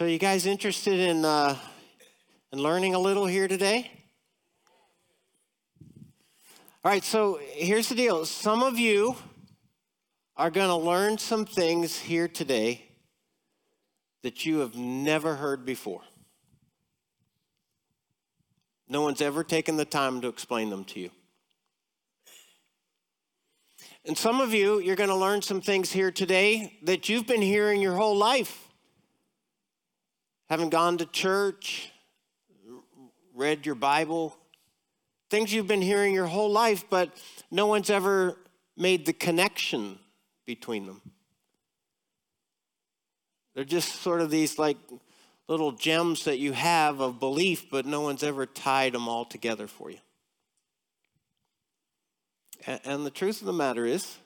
So, you guys interested in, uh, in learning a little here today? All right, so here's the deal. Some of you are going to learn some things here today that you have never heard before. No one's ever taken the time to explain them to you. And some of you, you're going to learn some things here today that you've been hearing your whole life. Haven't gone to church, read your Bible, things you've been hearing your whole life, but no one's ever made the connection between them. They're just sort of these like little gems that you have of belief, but no one's ever tied them all together for you. And the truth of the matter is,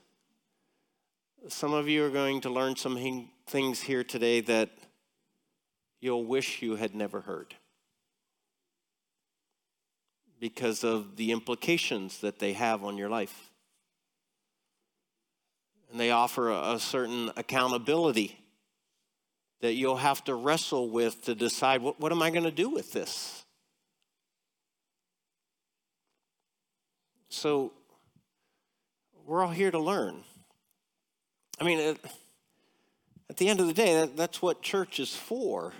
some of you are going to learn some things here today that you'll wish you had never heard because of the implications that they have on your life. And they offer a, certain accountability that you'll have to wrestle with to decide what, what am I going to do with this? So, we're all here to learn. I mean, at, at the end of the day, that, that's what church is for.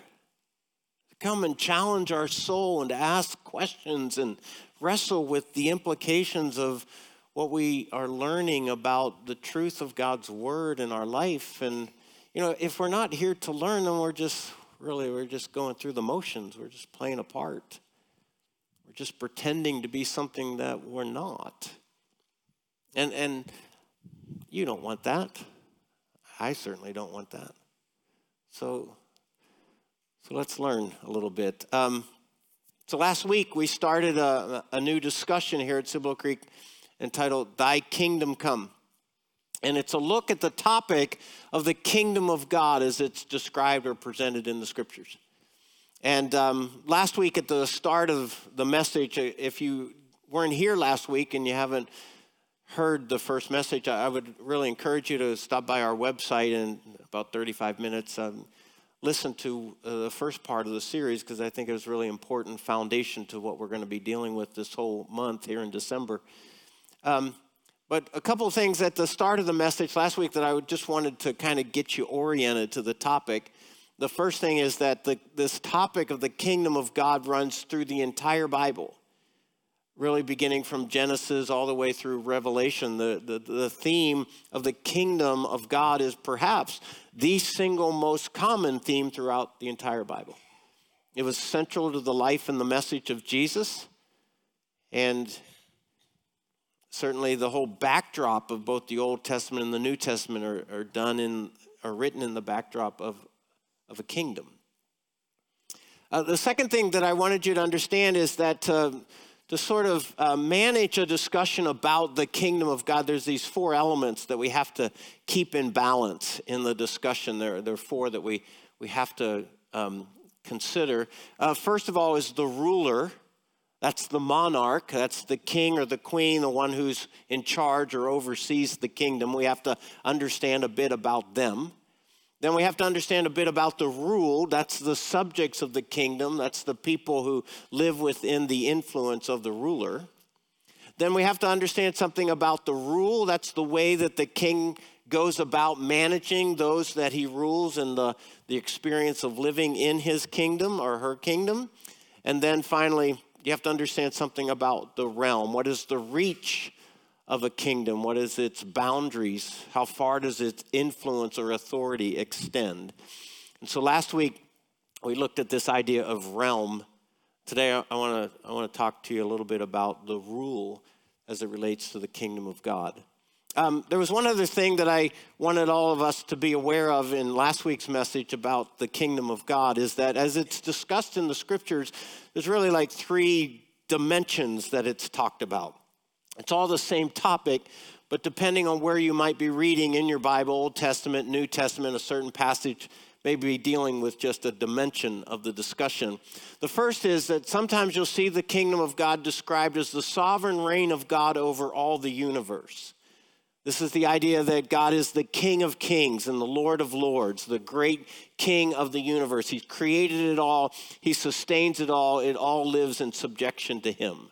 Come and challenge our soul and to ask questions and wrestle with the implications of what we are learning about the truth of God's word in our life. And, you know, if we're not here to learn, then we're just really, we're just going through the motions. We're just playing a part. We're just pretending to be something that we're not. And, and you don't want that. I certainly don't want that. So, so let's learn a little bit. Um, so last week we started a, a new discussion here at Cibolo Creek entitled Thy Kingdom Come. And it's a look at the topic of the kingdom of God as it's described or presented in the scriptures. And um, last week at the start of the message, if you weren't here last week and you haven't heard the first message, I would really encourage you to stop by our website in about 35 minutes. Um, listen to uh, the first part of the series because I think it was really important foundation to what we're going to be dealing with this whole month here in December. Um, but a couple of things at the start of the message last week that I just wanted to kind of get you oriented to the topic. The first thing is that the, this topic of the kingdom of God runs through the entire Bible really beginning from Genesis all the way through Revelation, the, the, the, theme of the kingdom of God is perhaps the single most common theme throughout the entire Bible. It was central to the life and the message of Jesus. And certainly the whole backdrop of both the Old Testament and the New Testament are, are done in, are written in the backdrop of, of a kingdom. Uh, the second thing that I wanted you to understand is that uh, to sort of uh, manage a discussion about the kingdom of God, there's these four elements that we have to keep in balance in the discussion. There, there are four that we, we have to um, consider. Uh, first of all, is the ruler. That's the monarch. That's the king or the queen, the one who's in charge or oversees the kingdom. We have to understand a bit about them. Then we have to understand a bit about the rule. That's the subjects of the kingdom, that's the people who live within the influence of the ruler. Then we have to understand something about the rule. That's the way that the king goes about managing those that he rules and the, the experience of living in his kingdom or her kingdom. And then finally, you have to understand something about the realm. What is the reach of a kingdom? What is its boundaries? How far does its influence or authority extend? And so last week we looked at this idea of realm. Today I want to I want to talk to you a little bit about the rule as it relates to the kingdom of God. Um, there was one other thing that I wanted all of us to be aware of in last week's message about the kingdom of God is that as it's discussed in the scriptures, there's really like three dimensions that it's talked about. It's all the same topic, but depending on where you might be reading in your Bible, Old Testament, New Testament, a certain passage may be dealing with just a dimension of the discussion. The first is that sometimes you'll see the kingdom of God described as the sovereign reign of God over all the universe. This is the idea that God is the King of kings and the Lord of lords, the great King of the universe. He's created it all, He sustains it all, it all lives in subjection to Him.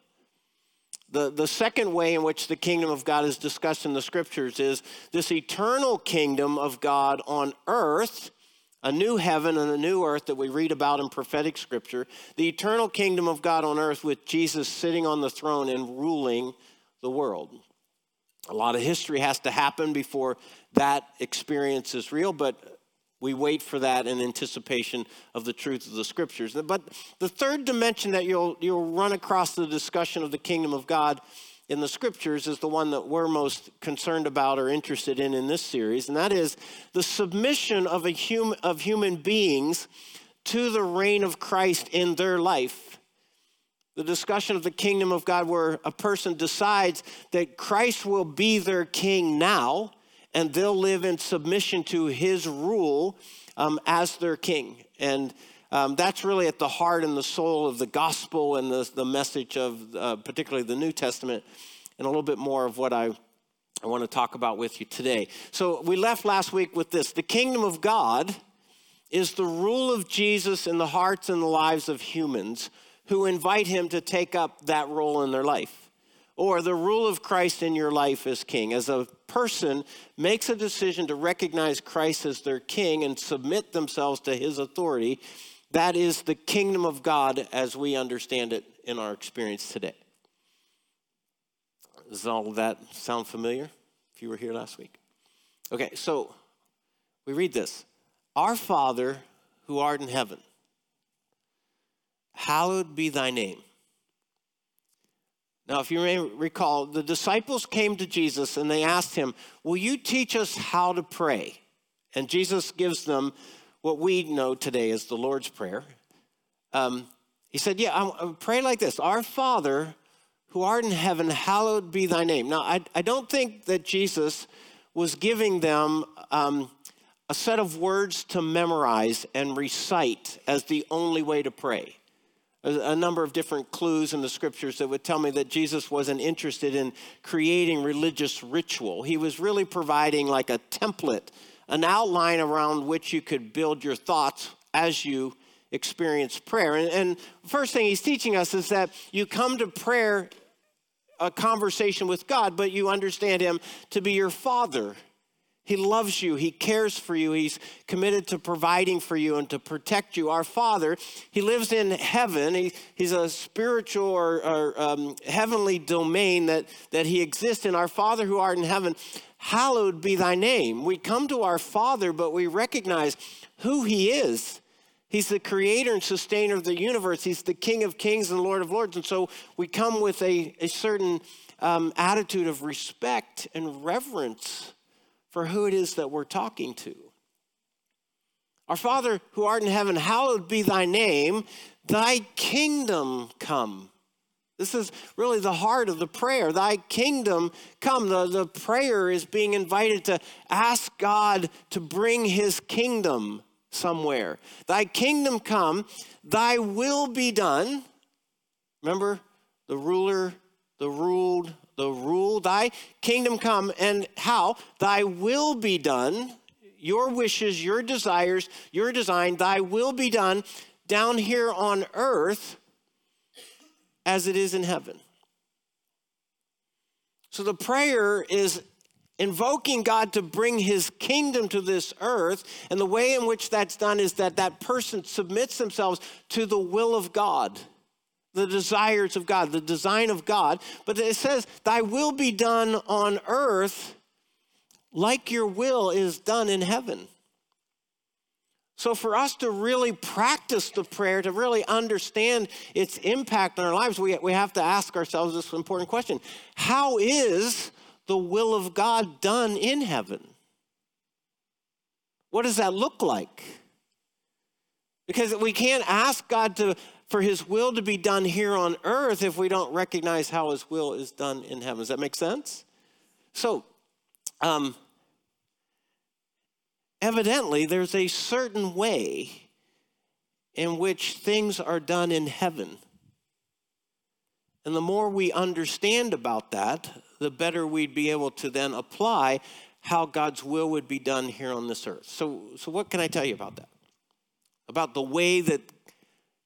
The, the second way in which the kingdom of God is discussed in the scriptures is this eternal kingdom of God on earth, a new heaven and a new earth that we read about in prophetic scripture, the eternal kingdom of God on earth with Jesus sitting on the throne and ruling the world. A lot of history has to happen before that experience is real, but we wait for that in anticipation of the truth of the scriptures. But the third dimension that you'll, you'll run across the discussion of the kingdom of God in the scriptures is the one that we're most concerned about or interested in in this series, and that is the submission of, a hum, of human beings to the reign of Christ in their life. The discussion of the kingdom of God, where a person decides that Christ will be their king now and they'll live in submission to his rule um, as their king. And um, that's really at the heart and the soul of the gospel and the, the message of uh, particularly the New Testament, and a little bit more of what I, I want to talk about with you today. So we left last week with this the kingdom of God is the rule of Jesus in the hearts and the lives of humans who invite him to take up that role in their life or the rule of Christ in your life as king. As a person makes a decision to recognize Christ as their king and submit themselves to his authority, that is the kingdom of God as we understand it in our experience today. Does all that sound familiar if you were here last week? Okay, so we read this Our Father who art in heaven, hallowed be thy name. Now, if you may recall, the disciples came to Jesus and they asked him, Will you teach us how to pray? And Jesus gives them what we know today as the Lord's Prayer. Um, he said, Yeah, I'm pray like this Our Father who art in heaven, hallowed be thy name. Now, I, I don't think that Jesus was giving them um, a set of words to memorize and recite as the only way to pray a number of different clues in the scriptures that would tell me that Jesus wasn't interested in creating religious ritual. He was really providing like a template, an outline around which you could build your thoughts as you experience prayer. And, and first thing he's teaching us is that you come to prayer, a conversation with God, but you understand him to be your father he loves you. He cares for you. He's committed to providing for you and to protect you. Our Father, He lives in heaven. He, he's a spiritual or, or um, heavenly domain that, that He exists in. Our Father who art in heaven, hallowed be thy name. We come to our Father, but we recognize who He is. He's the creator and sustainer of the universe. He's the King of kings and Lord of lords. And so we come with a, a certain um, attitude of respect and reverence for who it is that we're talking to. Our Father who art in heaven, hallowed be thy name, thy kingdom come. This is really the heart of the prayer. Thy kingdom come. The, the prayer is being invited to ask God to bring his kingdom somewhere. Thy kingdom come, thy will be done. Remember the ruler, the ruled, the rule, thy kingdom come, and how? Thy will be done, your wishes, your desires, your design, thy will be done down here on earth as it is in heaven. So the prayer is invoking God to bring his kingdom to this earth. And the way in which that's done is that that person submits themselves to the will of God the desires of God, the design of God. But it says, Thy will be done on earth like your will is done in heaven. So, for us to really practice the prayer, to really understand its impact on our lives, we, we have to ask ourselves this important question How is the will of God done in heaven? What does that look like? Because we can't ask God to for his will to be done here on earth if we don't recognize how his will is done in heaven. Does that make sense? So, um, evidently, there's a certain way in which things are done in heaven. And the more we understand about that, the better we'd be able to then apply how God's will would be done here on this earth. So, so what can I tell you about that? About the way that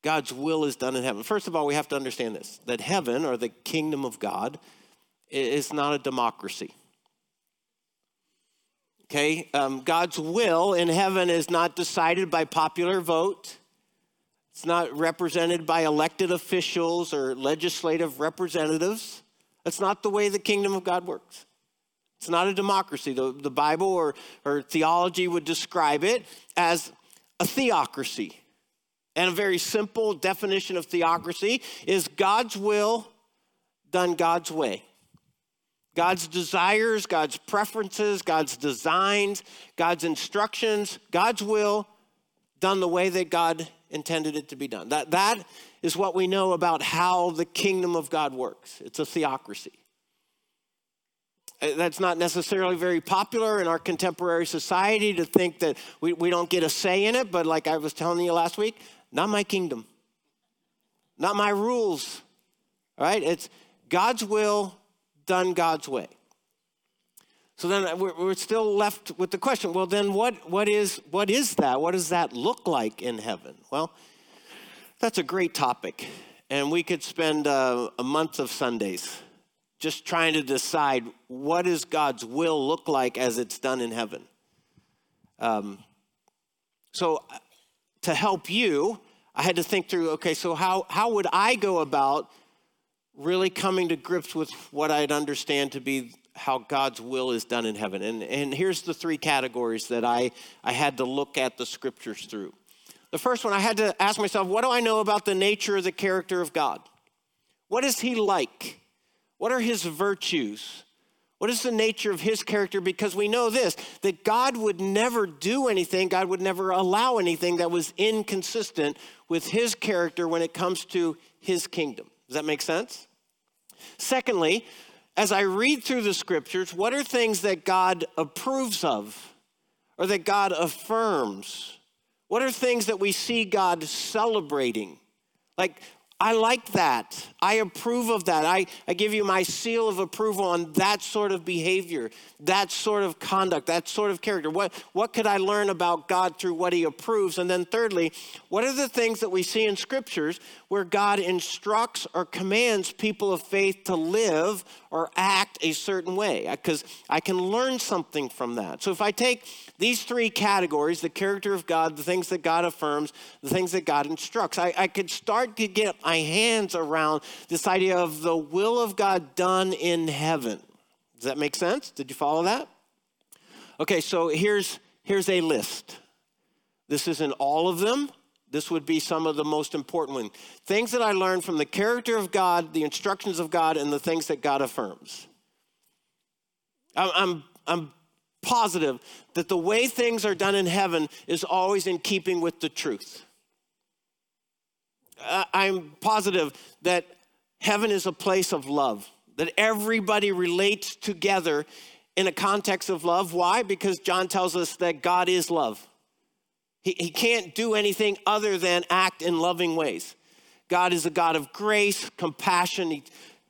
God's will is done in heaven. First of all, we have to understand this that heaven or the kingdom of God is not a democracy. Okay, um, God's will in heaven is not decided by popular vote. It's not represented by elected officials or legislative representatives. That's not the way the kingdom of God works. It's not a democracy. The, the Bible or, or theology would describe it as a theocracy. And a very simple definition of theocracy is God's will done God's way. God's desires, God's preferences, God's designs, God's instructions, God's will done the way that God intended it to be done. That, that is what we know about how the kingdom of God works. It's a theocracy. Uh, that's not necessarily very popular in our contemporary society to think that we, we don't get a say in it, but like I was telling you last week, not my kingdom, not my rules, right? It's God's will done God's way. So then we're, still left with the question well, then what, what, is, what is that? What does that look like in heaven? Well, that's a great topic. And we could spend uh, a month of Sundays just trying to decide what does God's will look like as it's done in heaven. Um, so to help you, I had to think through okay, so how, how would I go about really coming to grips with what I'd understand to be how God's will is done in heaven. And, and here's the three categories that I, I had to look at the scriptures through. The first one, I had to ask myself, what do I know about the nature of the character of God? What is he like? What are his virtues? What is the nature of his character? Because we know this that God would never do anything, God would never allow anything that was inconsistent with his character when it comes to his kingdom. Does that make sense? Secondly, as I read through the scriptures, what are things that God approves of or that God affirms? What are things that we see God celebrating? Like, I like that. I approve of that. I, I give you my seal of approval on that sort of behavior, that sort of conduct, that sort of character. What, what could I learn about God through what He approves? And then, thirdly, what are the things that we see in scriptures where God instructs or commands people of faith to live or act a certain way? Because I can learn something from that. So if I take these three categories the character of God, the things that God affirms, the things that God instructs. I, I could start to get my hands around this idea of the will of God done in heaven. Does that make sense? Did you follow that? Okay, so here's, here's a list. This isn't all of them. This would be some of the most important ones. Things that I learned from the character of God, the instructions of God, and the things that God affirms. I'm, I'm positive that the way things are done in heaven is always in keeping with the truth. I'm positive that heaven is a place of love, that everybody relates together in a context of love. Why? Because John tells us that God is love. He, he can't do anything other than act in loving ways. God is a God of grace, compassion. He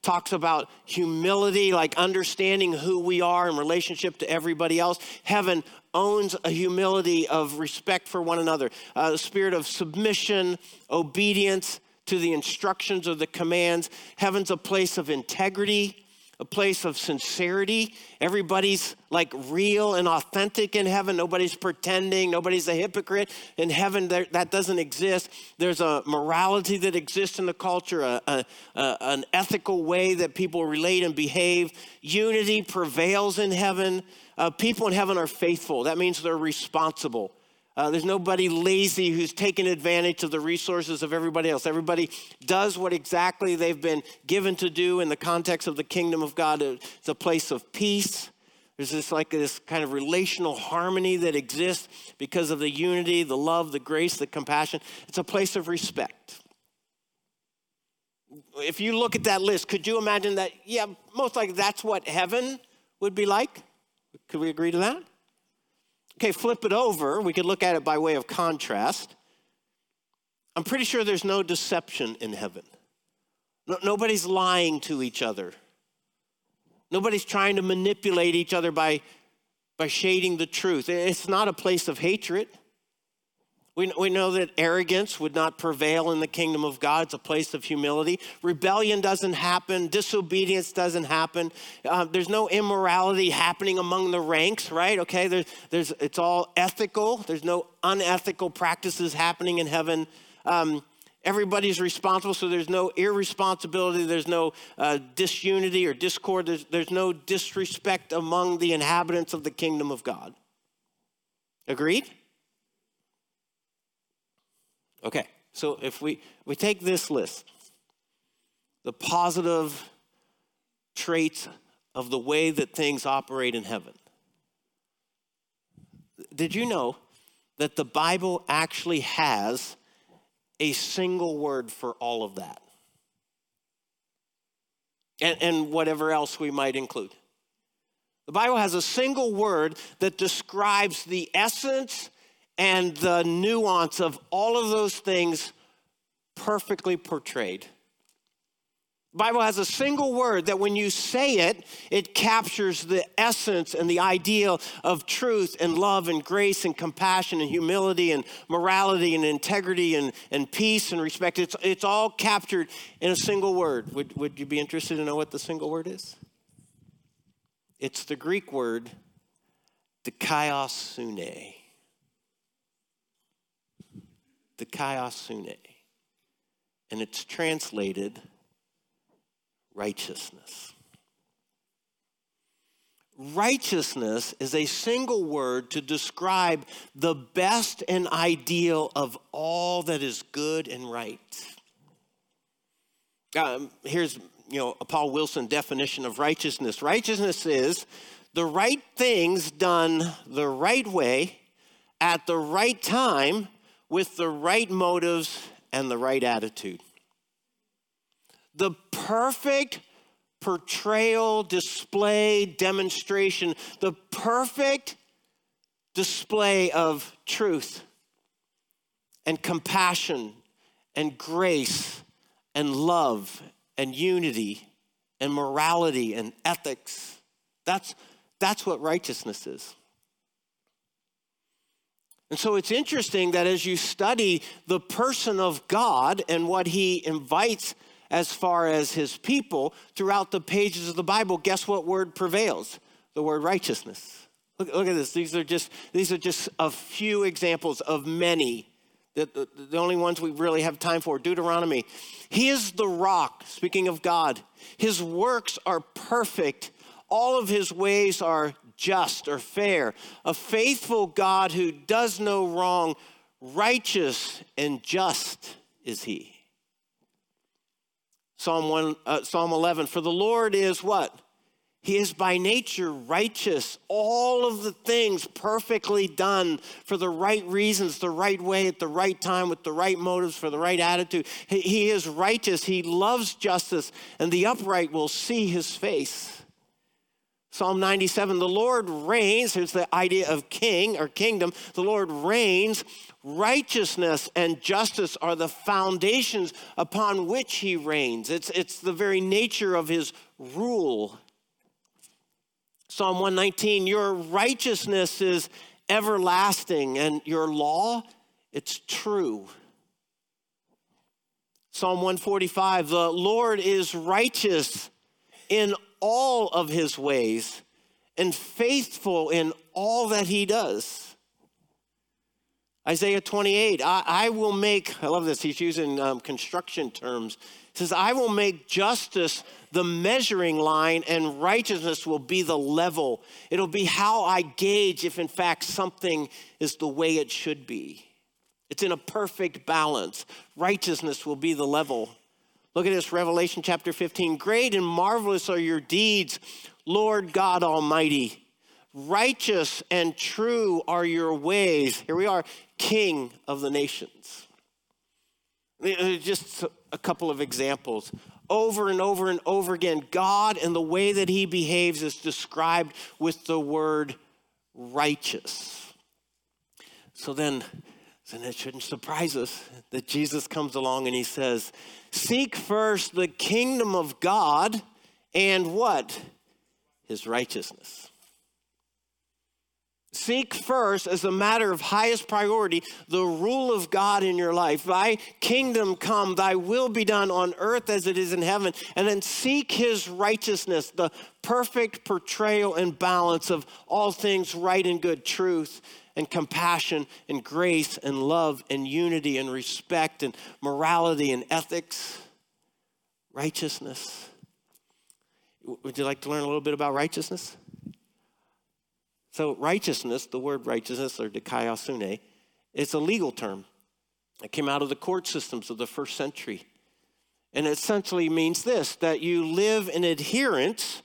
talks about humility, like understanding who we are in relationship to everybody else. Heaven owns a humility of respect for one another, a spirit of submission, obedience to the instructions or the commands. Heaven's a place of integrity a place of sincerity. Everybody's like real and authentic in heaven. Nobody's pretending. Nobody's a hypocrite. In heaven, there, that doesn't exist. There's a morality that exists in the culture, a, a, a, an ethical way that people relate and behave. Unity prevails in heaven. Uh, people in heaven are faithful. That means they're responsible. Uh, there's nobody lazy who's taking advantage of the resources of everybody else. Everybody does what exactly they've been given to do in the context of the kingdom of God. It's a place of peace. There's this like this kind of relational harmony that exists because of the unity, the love, the grace, the compassion. It's a place of respect. If you look at that list, could you imagine that? Yeah, most likely that's what heaven would be like. Could we agree to that? Okay, flip it over. We could look at it by way of contrast. I'm pretty sure there's no deception in heaven. No, nobody's lying to each other. Nobody's trying to manipulate each other by, by shading the truth. It's not a place of hatred. We, we know that arrogance would not prevail in the kingdom of God. It's a place of humility. Rebellion doesn't happen. Disobedience doesn't happen. Uh, there's no immorality happening among the ranks, right? Okay, there's, there's, it's all ethical. There's no unethical practices happening in heaven. Um, everybody's responsible, so there's no irresponsibility, there's no uh, disunity or discord, there's, there's no disrespect among the inhabitants of the kingdom of God. Agreed? Okay, so if we, we take this list, the positive traits of the way that things operate in heaven. Did you know that the Bible actually has a single word for all of that? And, and whatever else we might include. The Bible has a single word that describes the essence and the nuance of all of those things perfectly portrayed. The Bible has a single word that when you say it, it captures the essence and the ideal of truth and love and grace and compassion and humility and morality and integrity and, and peace and respect. It's, it's all captured in a single word. Would, would you be interested to know what the single word is? It's the Greek word, dikaiosune dikaiosune, and it's translated righteousness. Righteousness is a single word to describe the best and ideal of all that is good and right. Um, here's you know a Paul Wilson definition of righteousness. Righteousness is the right things done the right way at the right time with the right motives and the right attitude. The perfect portrayal, display, demonstration, the perfect display of truth and compassion and grace and love and unity and morality and ethics. That's, that's what righteousness is. And so it's interesting that as you study the person of God and what he invites as far as his people throughout the pages of the Bible, guess what word prevails? The word righteousness. Look, look at this. These are just these are just a few examples of many. The, the, the only ones we really have time for. Deuteronomy. He is the rock, speaking of God. His works are perfect. All of his ways are just or fair, a faithful God who does no wrong, righteous and just is he. Psalm, 1, uh, Psalm 11, for the Lord is what? He is by nature righteous, all of the things perfectly done for the right reasons, the right way, at the right time, with the right motives, for the right attitude. He, he is righteous, he loves justice, and the upright will see his face. Psalm 97 the Lord reigns. Here's the idea of king or kingdom. The Lord reigns. Righteousness and justice are the foundations upon which he reigns. It's, it's the very nature of his rule. Psalm 119 Your righteousness is everlasting, and your law, it's true. Psalm 145 The Lord is righteous in all of his ways and faithful in all that he does. Isaiah 28, I, I will make, I love this, he's using um, construction terms. He says, I will make justice the measuring line and righteousness will be the level. It'll be how I gauge if, in fact, something is the way it should be. It's in a perfect balance. Righteousness will be the level. Look at this, Revelation chapter 15. Great and marvelous are your deeds, Lord God Almighty. Righteous and true are your ways. Here we are, King of the nations. Uh, just a couple of examples. Over and over and over again, God and the way that he behaves is described with the word righteous. So then, then it shouldn't surprise us that Jesus comes along and he says, Seek first the kingdom of God and what? his righteousness. Seek first, as a matter of highest priority, the rule of God in your life. Thy kingdom come, thy will be done on earth as it is in heaven. And then seek his righteousness, the perfect portrayal and balance of all things right and good, truth and compassion and grace and love and unity and respect and morality and ethics, righteousness. Would you like to learn a little bit about righteousness? So, righteousness, the word righteousness or dikaiosune, it's a legal term. It came out of the court systems of the first century. And it essentially means this that you live in adherence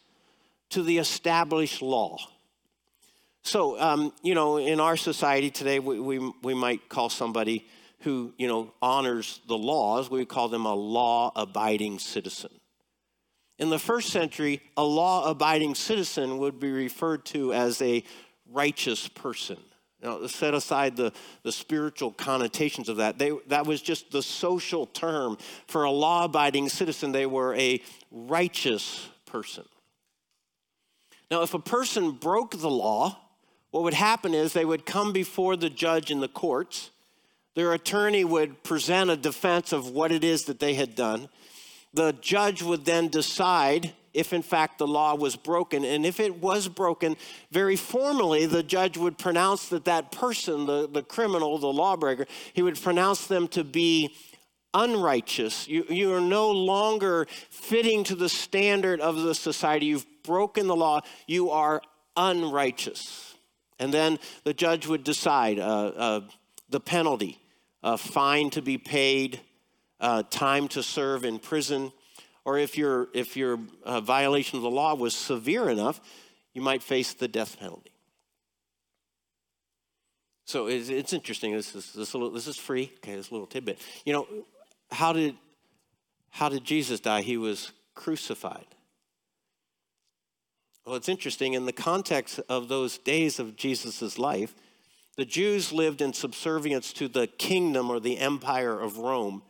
to the established law. So, um, you know, in our society today, we, we, we might call somebody who, you know, honors the laws, we call them a law abiding citizen. In the first century, a law abiding citizen would be referred to as a righteous person. Now, set aside the, the spiritual connotations of that. They, that was just the social term for a law abiding citizen. They were a righteous person. Now, if a person broke the law, what would happen is they would come before the judge in the courts. Their attorney would present a defense of what it is that they had done the judge would then decide if in fact the law was broken. And if it was broken, very formally, the judge would pronounce that that person, the, the criminal, the lawbreaker, he would pronounce them to be unrighteous. You, you are no longer fitting to the standard of the society. You've broken the law. You are unrighteous. And then the judge would decide uh, uh, the penalty, a fine to be paid, uh, time to serve in prison, or if your if your uh, violation of the law was severe enough, you might face the death penalty. So it's, it's interesting. This is this, little, this is free. Okay, this little tidbit. You know, how did how did Jesus die? He was crucified. Well, it's interesting in the context of those days of Jesus' life, the Jews lived in subservience to the kingdom or the empire of Rome.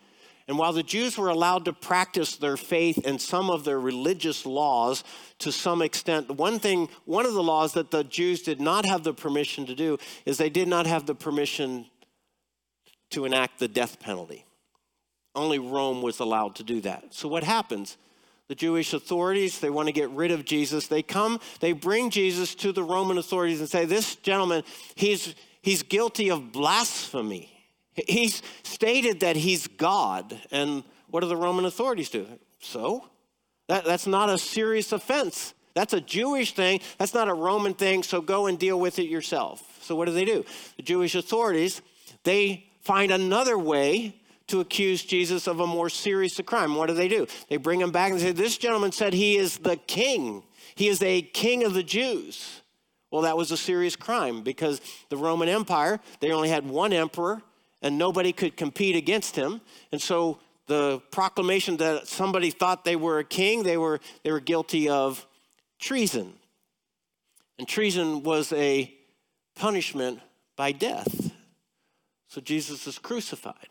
And while the Jews were allowed to practice their faith and some of their religious laws to some extent, one thing, one of the laws that the Jews did not have the permission to do is they did not have the permission to enact the death penalty. Only Rome was allowed to do that. So what happens? The Jewish authorities, they want to get rid of Jesus. They come, they bring Jesus to the Roman authorities and say, This gentleman, he's, he's guilty of blasphemy. He's stated that he's God. And what do the Roman authorities do? So? That, that's not a serious offense. That's a Jewish thing. That's not a Roman thing. So go and deal with it yourself. So what do they do? The Jewish authorities, they find another way to accuse Jesus of a more serious crime. What do they do? They bring him back and say, This gentleman said he is the king. He is a king of the Jews. Well, that was a serious crime because the Roman Empire, they only had one emperor and nobody could compete against him. And so the proclamation that somebody thought they were a king, they were, they were guilty of treason. And treason was a punishment by death. So Jesus is crucified.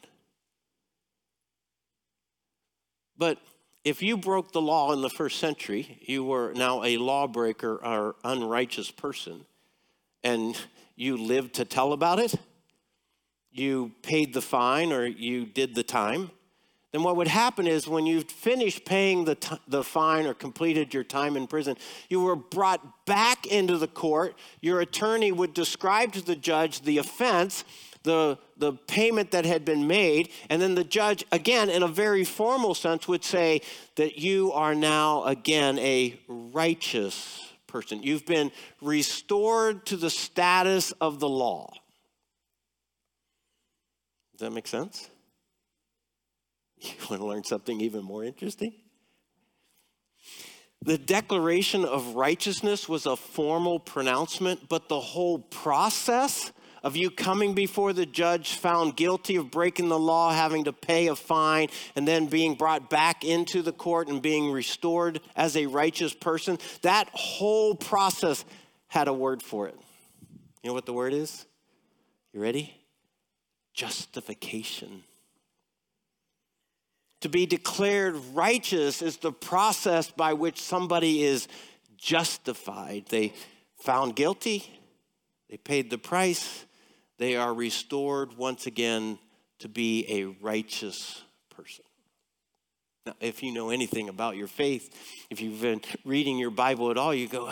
But if you broke the law in the first century, you were now a lawbreaker or unrighteous person, and you lived to tell about it, you paid the fine or you did the time, then what would happen is when you finished paying the, t- the fine or completed your time in prison, you were brought back into the court. Your attorney would describe to the judge the offense, the, the payment that had been made, and then the judge, again, in a very formal sense, would say that you are now again a righteous person. You've been restored to the status of the law. Does that make sense? You want to learn something even more interesting? The declaration of righteousness was a formal pronouncement, but the whole process of you coming before the judge found guilty of breaking the law, having to pay a fine, and then being brought back into the court and being restored as a righteous person, that whole process had a word for it. You know what the word is? You ready? justification. To be declared righteous is the process by which somebody is justified. They found guilty, they paid the price, they are restored once again to be a righteous person. Now, if you know anything about your faith, if you've been reading your Bible at all, you go,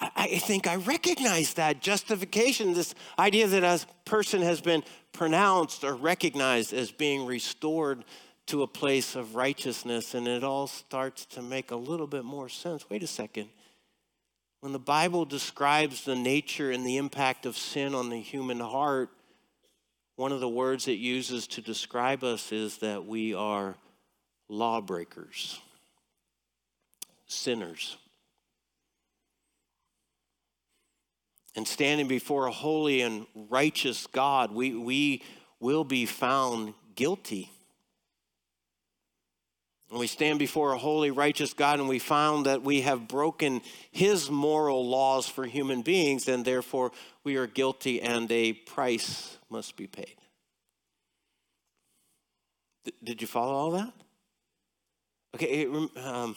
I, think I recognize that justification, this idea that a person has been pronounced or recognized as being restored to a place of righteousness, and it all starts to make a little bit more sense. Wait a second. When the Bible describes the nature and the impact of sin on the human heart, one of the words it uses to describe us is that we are lawbreakers, sinners. And standing before a holy and righteous God, we, we will be found guilty. And we stand before a holy, righteous God, and we found that we have broken his moral laws for human beings, and therefore we are guilty, and a price must be paid. did you follow all that? Okay, um,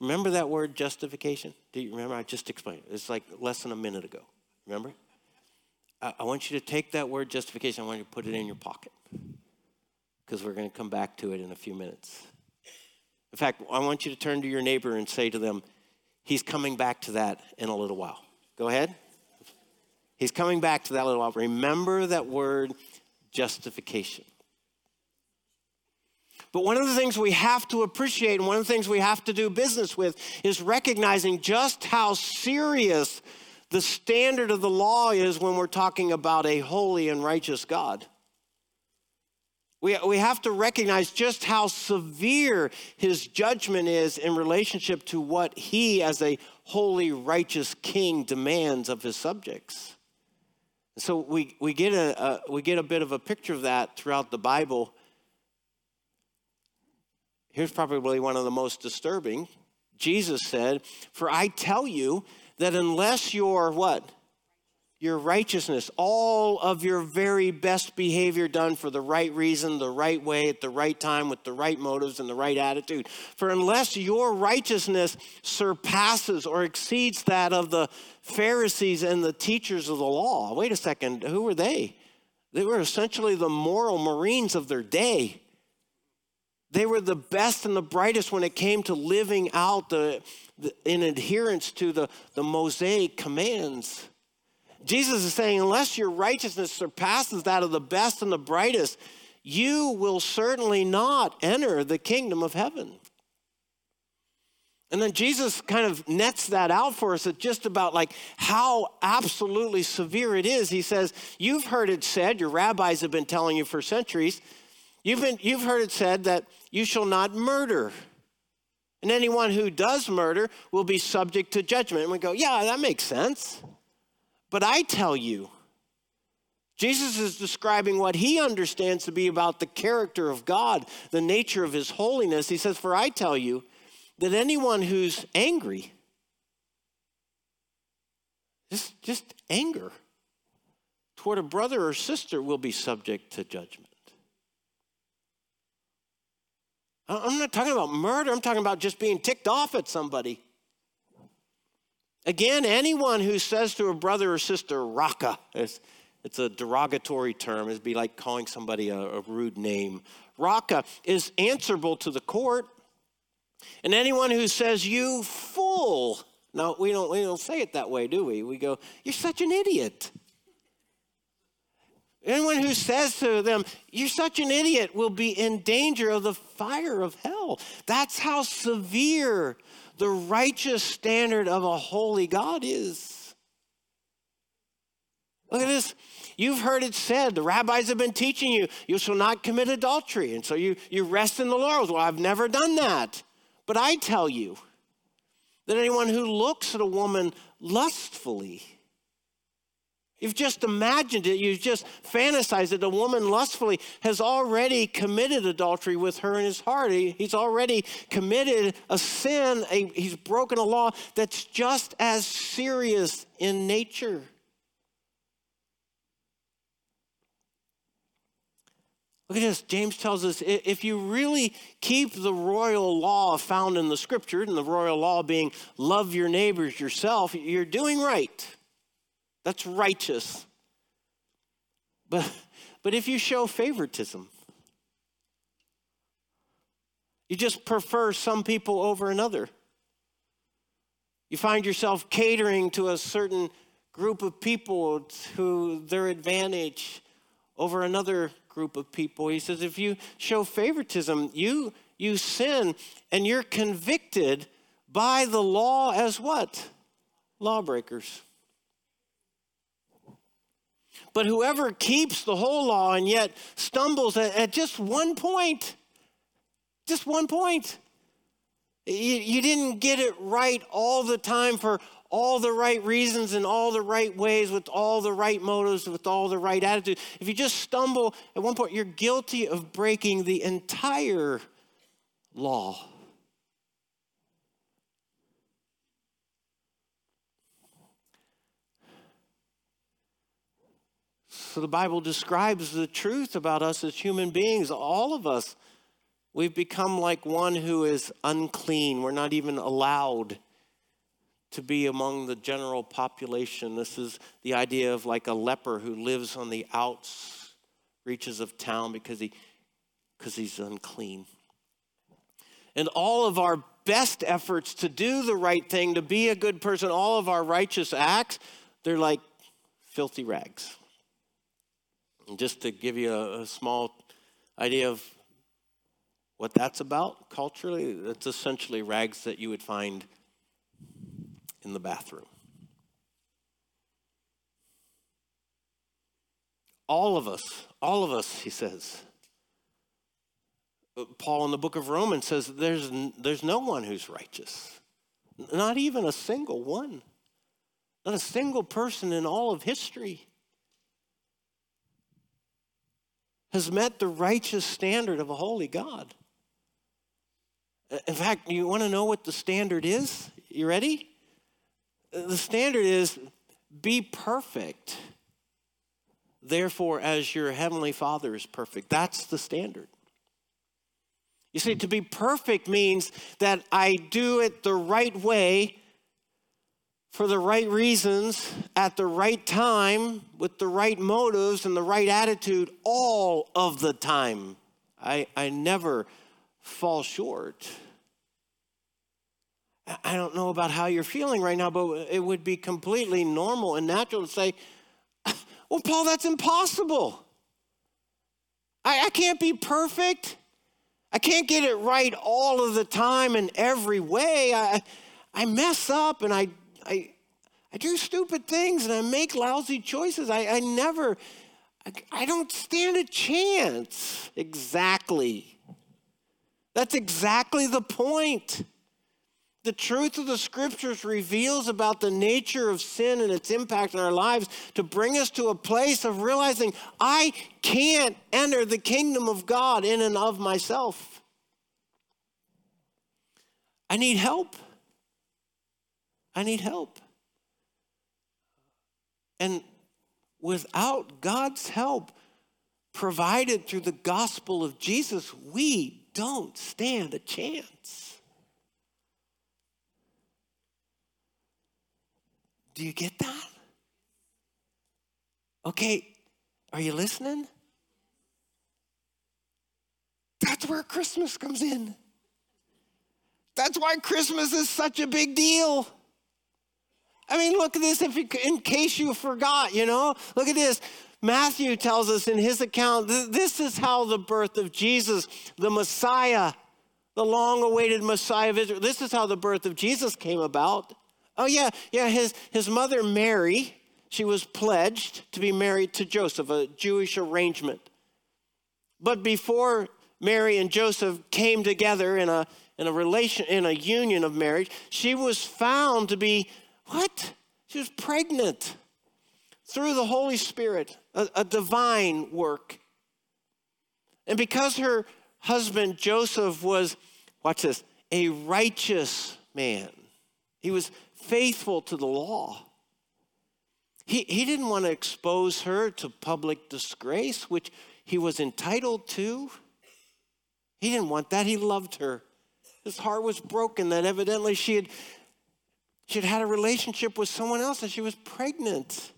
remember that word justification? Do you remember? I just explained it. It's like less than a minute ago. Remember? I, I want you to take that word justification, I want you to put it in your pocket because we're going to come back to it in a few minutes. In fact, I want you to turn to your neighbor and say to them, He's coming back to that in a little while. Go ahead. He's coming back to that little while. Remember that word justification. But one of the things we have to appreciate and one of the things we have to do business with is recognizing just how serious the standard of the law is when we're talking about a holy and righteous God. We, we have to recognize just how severe his judgment is in relationship to what he, as a holy, righteous king, demands of his subjects. So we, we, get a, a, we get a bit of a picture of that throughout the Bible Here's probably one of the most disturbing. Jesus said, For I tell you that unless your what? Your righteousness, all of your very best behavior done for the right reason, the right way, at the right time, with the right motives and the right attitude. For unless your righteousness surpasses or exceeds that of the Pharisees and the teachers of the law, wait a second, who were they? They were essentially the moral marines of their day. They were the best and the brightest when it came to living out the, the, in adherence to the, the Mosaic commands. Jesus is saying, unless your righteousness surpasses that of the best and the brightest, you will certainly not enter the kingdom of heaven. And then Jesus kind of nets that out for us at just about like how absolutely severe it is. He says, You've heard it said, your rabbis have been telling you for centuries, You've, been, you've heard it said that you shall not murder. And anyone who does murder will be subject to judgment. And we go, yeah, that makes sense. But I tell you, Jesus is describing what he understands to be about the character of God, the nature of his holiness. He says, For I tell you that anyone who's angry, just, just anger toward a brother or sister will be subject to judgment. I'm not talking about murder, I'm talking about just being ticked off at somebody. Again, anyone who says to a brother or sister, raka, it's, it's a derogatory term, it'd be like calling somebody a, a rude name. Raka is answerable to the court. And anyone who says, you fool, no, we don't, we don't say it that way, do we? We go, you're such an idiot. Anyone who says to them, You're such an idiot, will be in danger of the fire of hell. That's how severe the righteous standard of a holy God is. Look at this. You've heard it said, the rabbis have been teaching you, you shall not commit adultery. And so you, you rest in the laurels. Well, I've never done that. But I tell you that anyone who looks at a woman lustfully, You've just imagined it. You've just fantasized that a woman lustfully has already committed adultery with her in his heart. He, he's already committed a sin. A, he's broken a law that's just as serious in nature. Look at this. James tells us if you really keep the royal law found in the scripture, and the royal law being love your neighbors yourself, you're doing right. That's righteous. But, but if you show favoritism, you just prefer some people over another. You find yourself catering to a certain group of people to their advantage over another group of people. He says if you show favoritism, you you sin and you're convicted by the law as what? Lawbreakers. But whoever keeps the whole law and yet stumbles at, at just one point, just one point, you, you didn't get it right all the time for all the right reasons in all the right ways with all the right motives with all the right attitude. If you just stumble at one point you're guilty of breaking the entire law so the bible describes the truth about us as human beings all of us we've become like one who is unclean we're not even allowed to be among the general population. This is the idea of like a leper who lives on the outs reaches of town because he because he's unclean. And all of our best efforts to do the right thing, to be a good person, all of our righteous acts, they're like filthy rags. And just to give you a, a small idea of what that's about culturally, it's essentially rags that you would find in the bathroom. All of us, all of us, he says. Uh, Paul in the book of Romans says there's, there's no one who's righteous, not even a single one, not a single person in all of history has met the righteous standard of a holy God. In fact, you want to know what the standard is? You ready? The standard is be perfect. Therefore, as your heavenly Father is perfect. That's the standard. You see, to be perfect means that I do it the right way for the right reasons at the right time with the right motives and the right attitude all of the time. I, I never fall short. I don't know about how you're feeling right now, but it would be completely normal and natural to say, well, Paul, that's impossible. I, I can't be perfect. I can't get it right all of the time in every way. I, I mess up and I, I, I do stupid things and I make lousy choices. I, I never, I, I don't stand a chance. Exactly. That's exactly the point. The truth of the scriptures reveals about the nature of sin and its impact on our lives to bring us to a place of realizing I can't enter the kingdom of God in and of myself. I need help. I need help. And without God's help provided through the gospel of Jesus, we don't stand a chance. Do you get that? Okay, are you listening? That's where Christmas comes in. That's why Christmas is such a big deal. I mean, look at this if you, in case you forgot, you know. Look at this. Matthew tells us in his account this is how the birth of Jesus, the Messiah, the long awaited Messiah of Israel, this is how the birth of Jesus came about. Oh, yeah, yeah, his, his mother Mary, she was pledged to be married to Joseph, a Jewish arrangement. But before Mary and Joseph came together in a, in a relation, in a union of marriage, she was found to be what? She was pregnant through the Holy Spirit, a, a divine work. And because her husband Joseph was, watch this, a righteous man, he was faithful to the law. He, he didn't want to expose her to public disgrace, which he was entitled to. He didn't want that. He loved her. His heart was broken that evidently she had, she had a relationship with someone else and she was pregnant.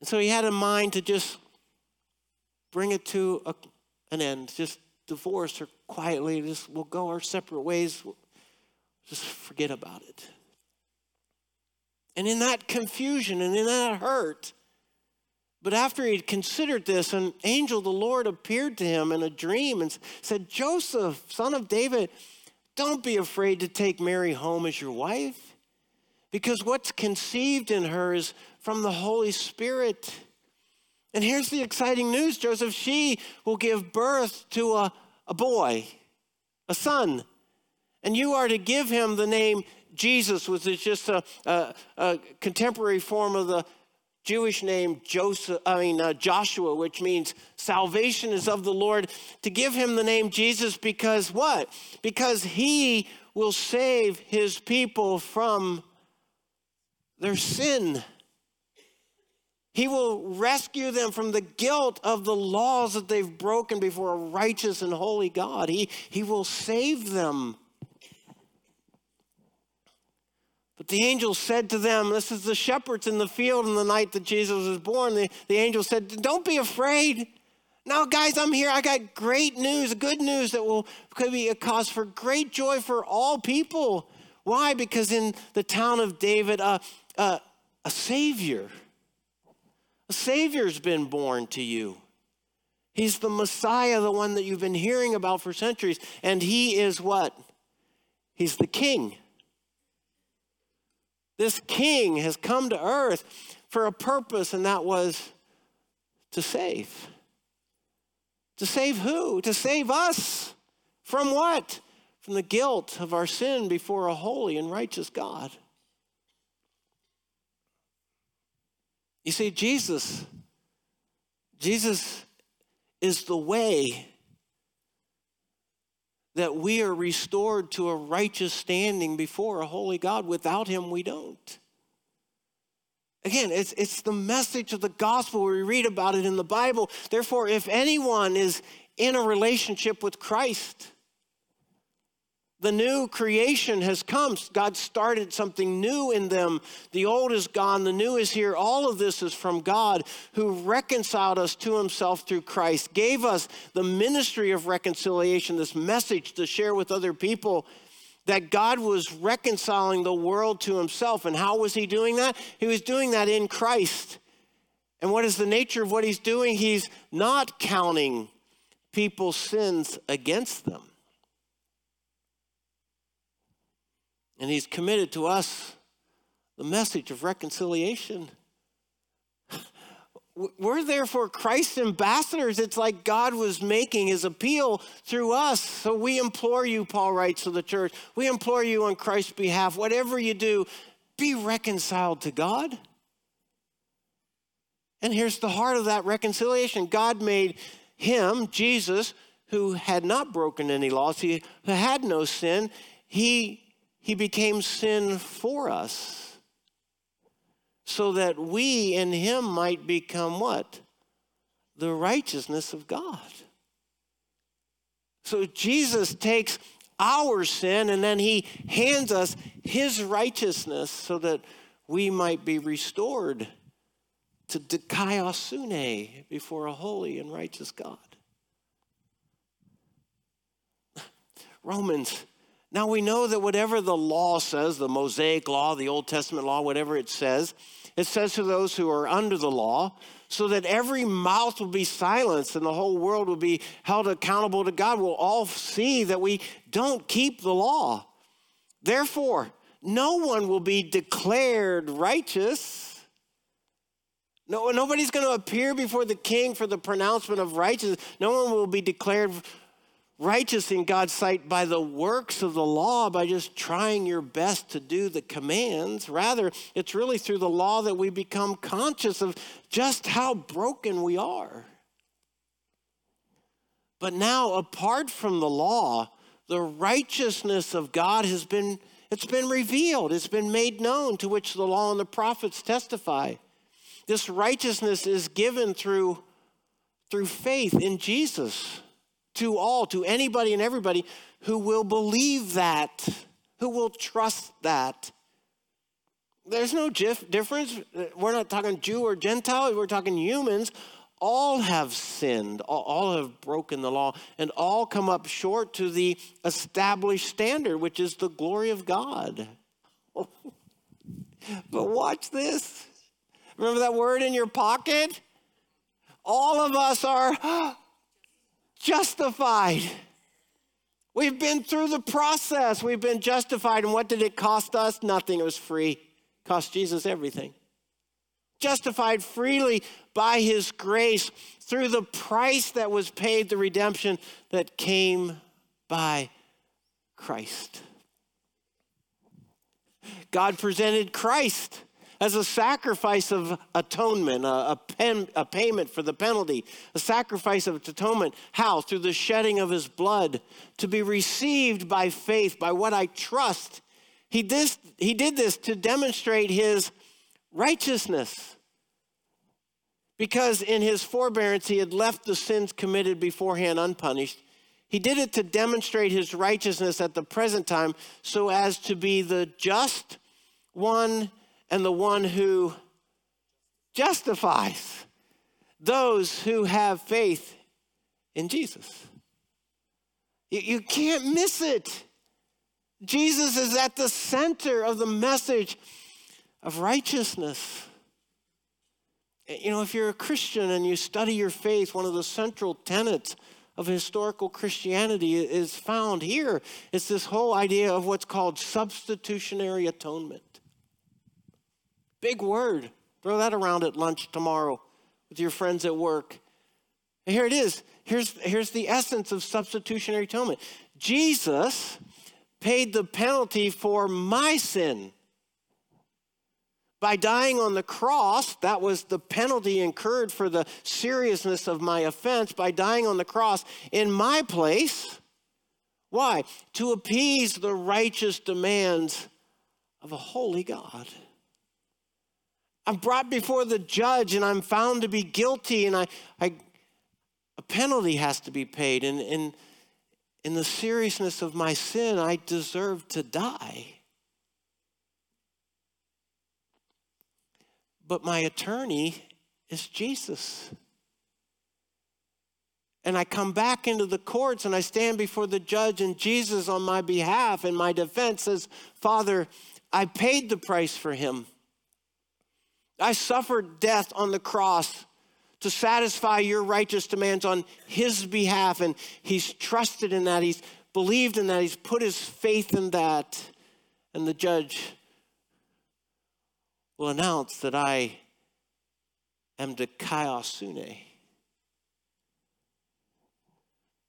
And so he had a mind to just bring it to a, an end, just divorce her quietly, just we'll go our separate ways, just forget about it. And in that confusion and in that hurt, but after he had considered this, an angel the Lord appeared to him in a dream and said, Joseph, son of David, don't be afraid to take Mary home as your wife, because what's conceived in her is from the Holy Spirit. And here's the exciting news, Joseph. She will give birth to a, a boy, a son. And you are to give him the name Jesus, which is just a, a, a contemporary form of the Jewish name Joseph, I mean uh, Joshua, which means salvation is of the Lord, to give him the name Jesus because what? Because he will save his people from their sin. He will rescue them from the guilt of the laws that they've broken before a righteous and holy God. He, he will save them. The angel said to them, This is the shepherds in the field in the night that Jesus was born. The, the angel said, Don't be afraid. Now, guys, I'm here. I got great news, good news that will could be a cause for great joy for all people. Why? Because in the town of David, uh, uh, a Savior, a Savior's been born to you. He's the Messiah, the one that you've been hearing about for centuries. And he is what? He's the King. This king has come to earth for a purpose, and that was to save. To save who? To save us. From what? From the guilt of our sin before a holy and righteous God. You see, Jesus, Jesus is the way that we are restored to a righteous standing before a holy God. Without him, we don't. Again, it's, it's the message of the gospel. We read about it in the Bible. Therefore, if anyone is in a relationship with Christ, the new creation has come. God started something new in them. The old is gone, the new is here. All of this is from God who reconciled us to himself through Christ, gave us the ministry of reconciliation, this message to share with other people that God was reconciling the world to himself. And how was he doing that? He was doing that in Christ. And what is the nature of what he's doing? He's not counting people's sins against them. And he's committed to us the message of reconciliation. We're therefore Christ's ambassadors. It's like God was making his appeal through us. So we implore you, Paul writes to the church, we implore you on Christ's behalf, whatever you do, be reconciled to God. And here's the heart of that reconciliation God made him, Jesus, who had not broken any laws, he who had no sin, he he became sin for us so that we in him might become what? The righteousness of God. So Jesus takes our sin and then he hands us his righteousness so that we might be restored to dikaiosune before a holy and righteous God. Romans now we know that whatever the law says, the Mosaic law, the Old Testament law, whatever it says, it says to those who are under the law, so that every mouth will be silenced and the whole world will be held accountable to God. We'll all see that we don't keep the law. Therefore, no one will be declared righteous. No, nobody's going to appear before the king for the pronouncement of righteousness. No one will be declared righteous in God's sight by the works of the law, by just trying your best to do the commands. Rather, it's really through the law that we become conscious of just how broken we are. But now, apart from the law, the righteousness of God has been it's been revealed, it's been made known to which the law and the prophets testify. This righteousness is given through through faith in Jesus to all, to anybody and everybody who will believe that, who will trust that. There's no difference. We're not talking Jew or Gentile, we're talking humans. All have sinned, all have broken the law, and all come up short to the established standard, which is the glory of God. but watch this. Remember that word in your pocket? All of us are oh, justified. We've been through the process. We've been justified. And what did it cost us? Nothing. It was free. It cost Jesus everything. Justified freely by his grace through the price that was paid, the redemption that came by Christ. God presented Christ as a sacrifice of atonement, a, a, pen, a, payment for the penalty, a sacrifice of atonement. How? Through the shedding of his blood to be received by faith, by what I trust. He, this, he did this to demonstrate his righteousness. Because in his forbearance, he had left the sins committed beforehand unpunished. He did it to demonstrate his righteousness at the present time so as to be the just one and the one who justifies those who have faith in Jesus. You can't miss it. Jesus is at the center of the message of righteousness. You know, if you're a Christian and you study your faith, one of the central tenets of historical Christianity is found here. It's this whole idea of what's called substitutionary atonement. Big word. Throw that around at lunch tomorrow with your friends at work. And here it is. Here's, here's the essence of substitutionary atonement Jesus paid the penalty for my sin. By dying on the cross, that was the penalty incurred for the seriousness of my offense. By dying on the cross in my place. Why? To appease the righteous demands of a holy God. I'm brought before the judge and I'm found to be guilty, and I, I a penalty has to be paid. And in, in the seriousness of my sin, I deserve to die. But my attorney is Jesus. And I come back into the courts and I stand before the judge, and Jesus, on my behalf and my defense, says, Father, I paid the price for him. I suffered death on the cross to satisfy your righteous demands on his behalf. And he's trusted in that. He's believed in that. He's put his faith in that. And the judge will announce that I am dikaiosune.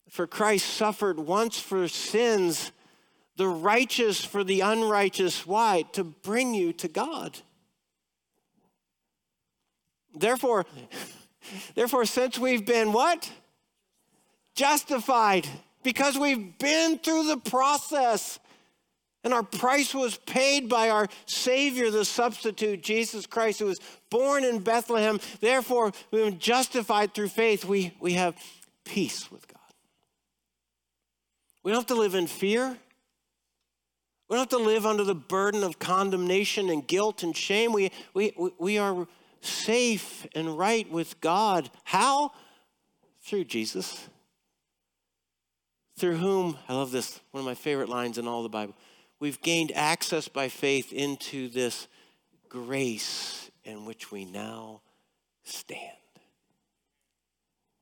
For Christ suffered once for sins, the righteous for the unrighteous. Why? To bring you to God. Therefore, therefore, since we've been what? Justified. Because we've been through the process. And our price was paid by our Savior, the substitute, Jesus Christ, who was born in Bethlehem. Therefore, we've been justified through faith. We, we have peace with God. We don't have to live in fear. We don't have to live under the burden of condemnation and guilt and shame. We, we, we are safe and right with God. How? Through Jesus. Through whom, I love this, one of my favorite lines in all the Bible. We've gained access by faith into this grace in which we now stand.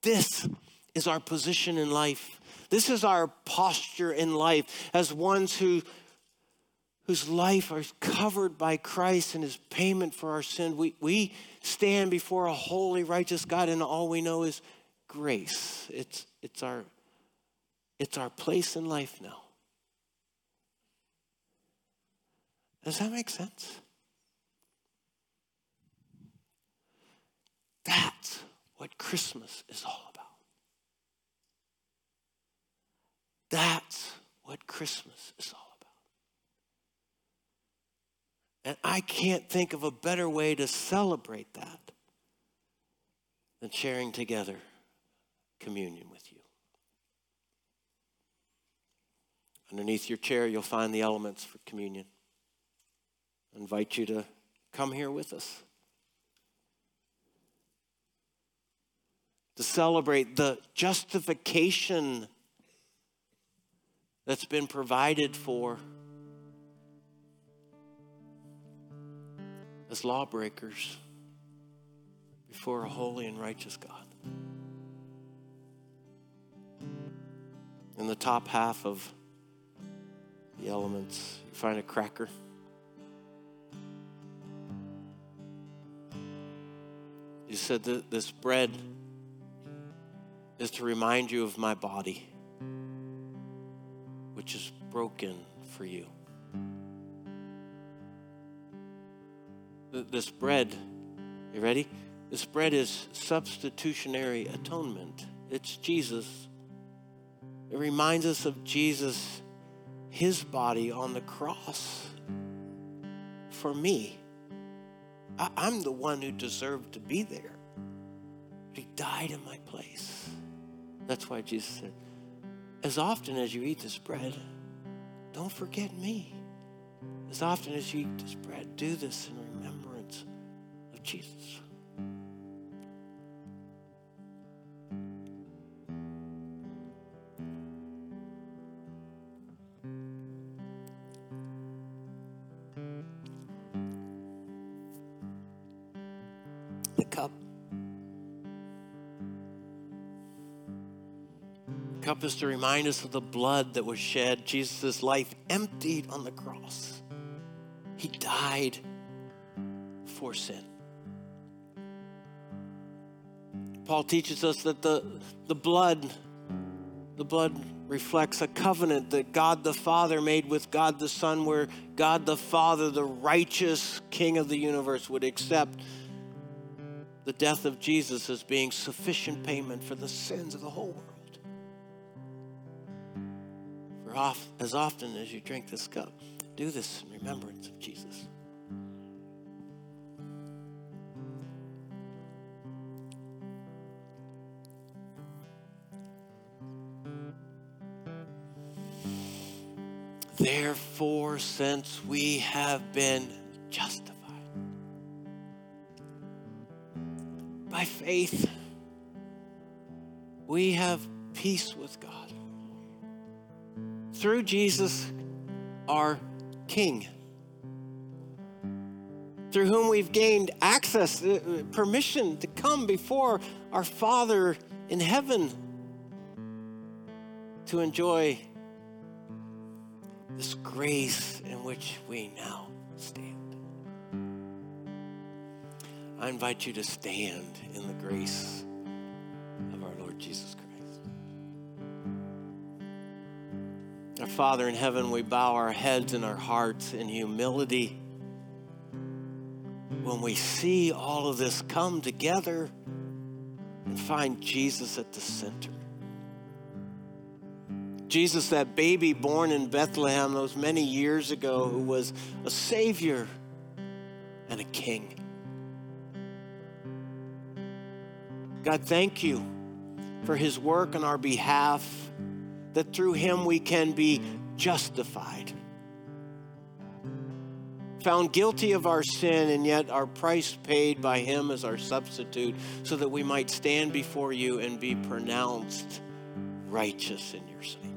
This is our position in life. This is our posture in life as ones who whose life are covered by Christ and his payment for our sin. We, we stand before a holy, righteous God, and all we know is grace. It's, it's, our, it's our place in life now. Does that make sense? That's what Christmas is all about. That's what Christmas is all and I can't think of a better way to celebrate that than sharing together communion with you. Underneath your chair, you'll find the elements for communion. I invite you to come here with us. To celebrate the justification that's been provided for as lawbreakers before a holy and righteous God. In the top half of the elements, you find a cracker. You said that this bread is to remind you of my body, which is broken for you. This bread, you ready? This bread is substitutionary atonement. It's Jesus. It reminds us of Jesus, his body on the cross for me. I, am the one who deserved to be there. But he died in my place. That's why Jesus said, as often as you eat this bread, don't forget me. As often as you eat this bread, do this in of The cup The cup is to remind us of the blood that was shed, Jesus' life emptied on the cross. He died for sin. Paul teaches us that the, the blood, the blood reflects a covenant that God the Father made with God the Son, where God the Father, the righteous King of the universe, would accept the death of Jesus as being sufficient payment for the sins of the whole world off, as often as you drink this cup, do this in remembrance of Jesus. Therefore, since we have been justified. By faith, we have peace with God. Through Jesus, our King, through whom we've gained access, uh, permission to come before our Father in heaven to enjoy grace in which we now stand. I invite you to stand in the grace of our Lord Jesus Christ. Our Father in heaven, we bow our heads and our hearts in humility when we see all of this come together and find Jesus at the center. Jesus, that baby born in Bethlehem those many years ago, who was a Savior and a King. God, thank you for his work on our behalf that through him we can be justified. Found guilty of our sin, and yet our price paid by him as our substitute, so that we might stand before you and be pronounced righteous in your sight.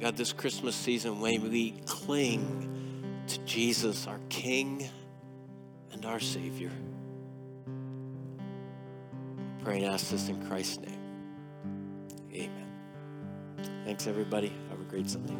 God, this Christmas season, may we cling to Jesus, our King and our Savior. I pray and ask this in Christ's name. Amen. Thanks, everybody. Have a great Sunday.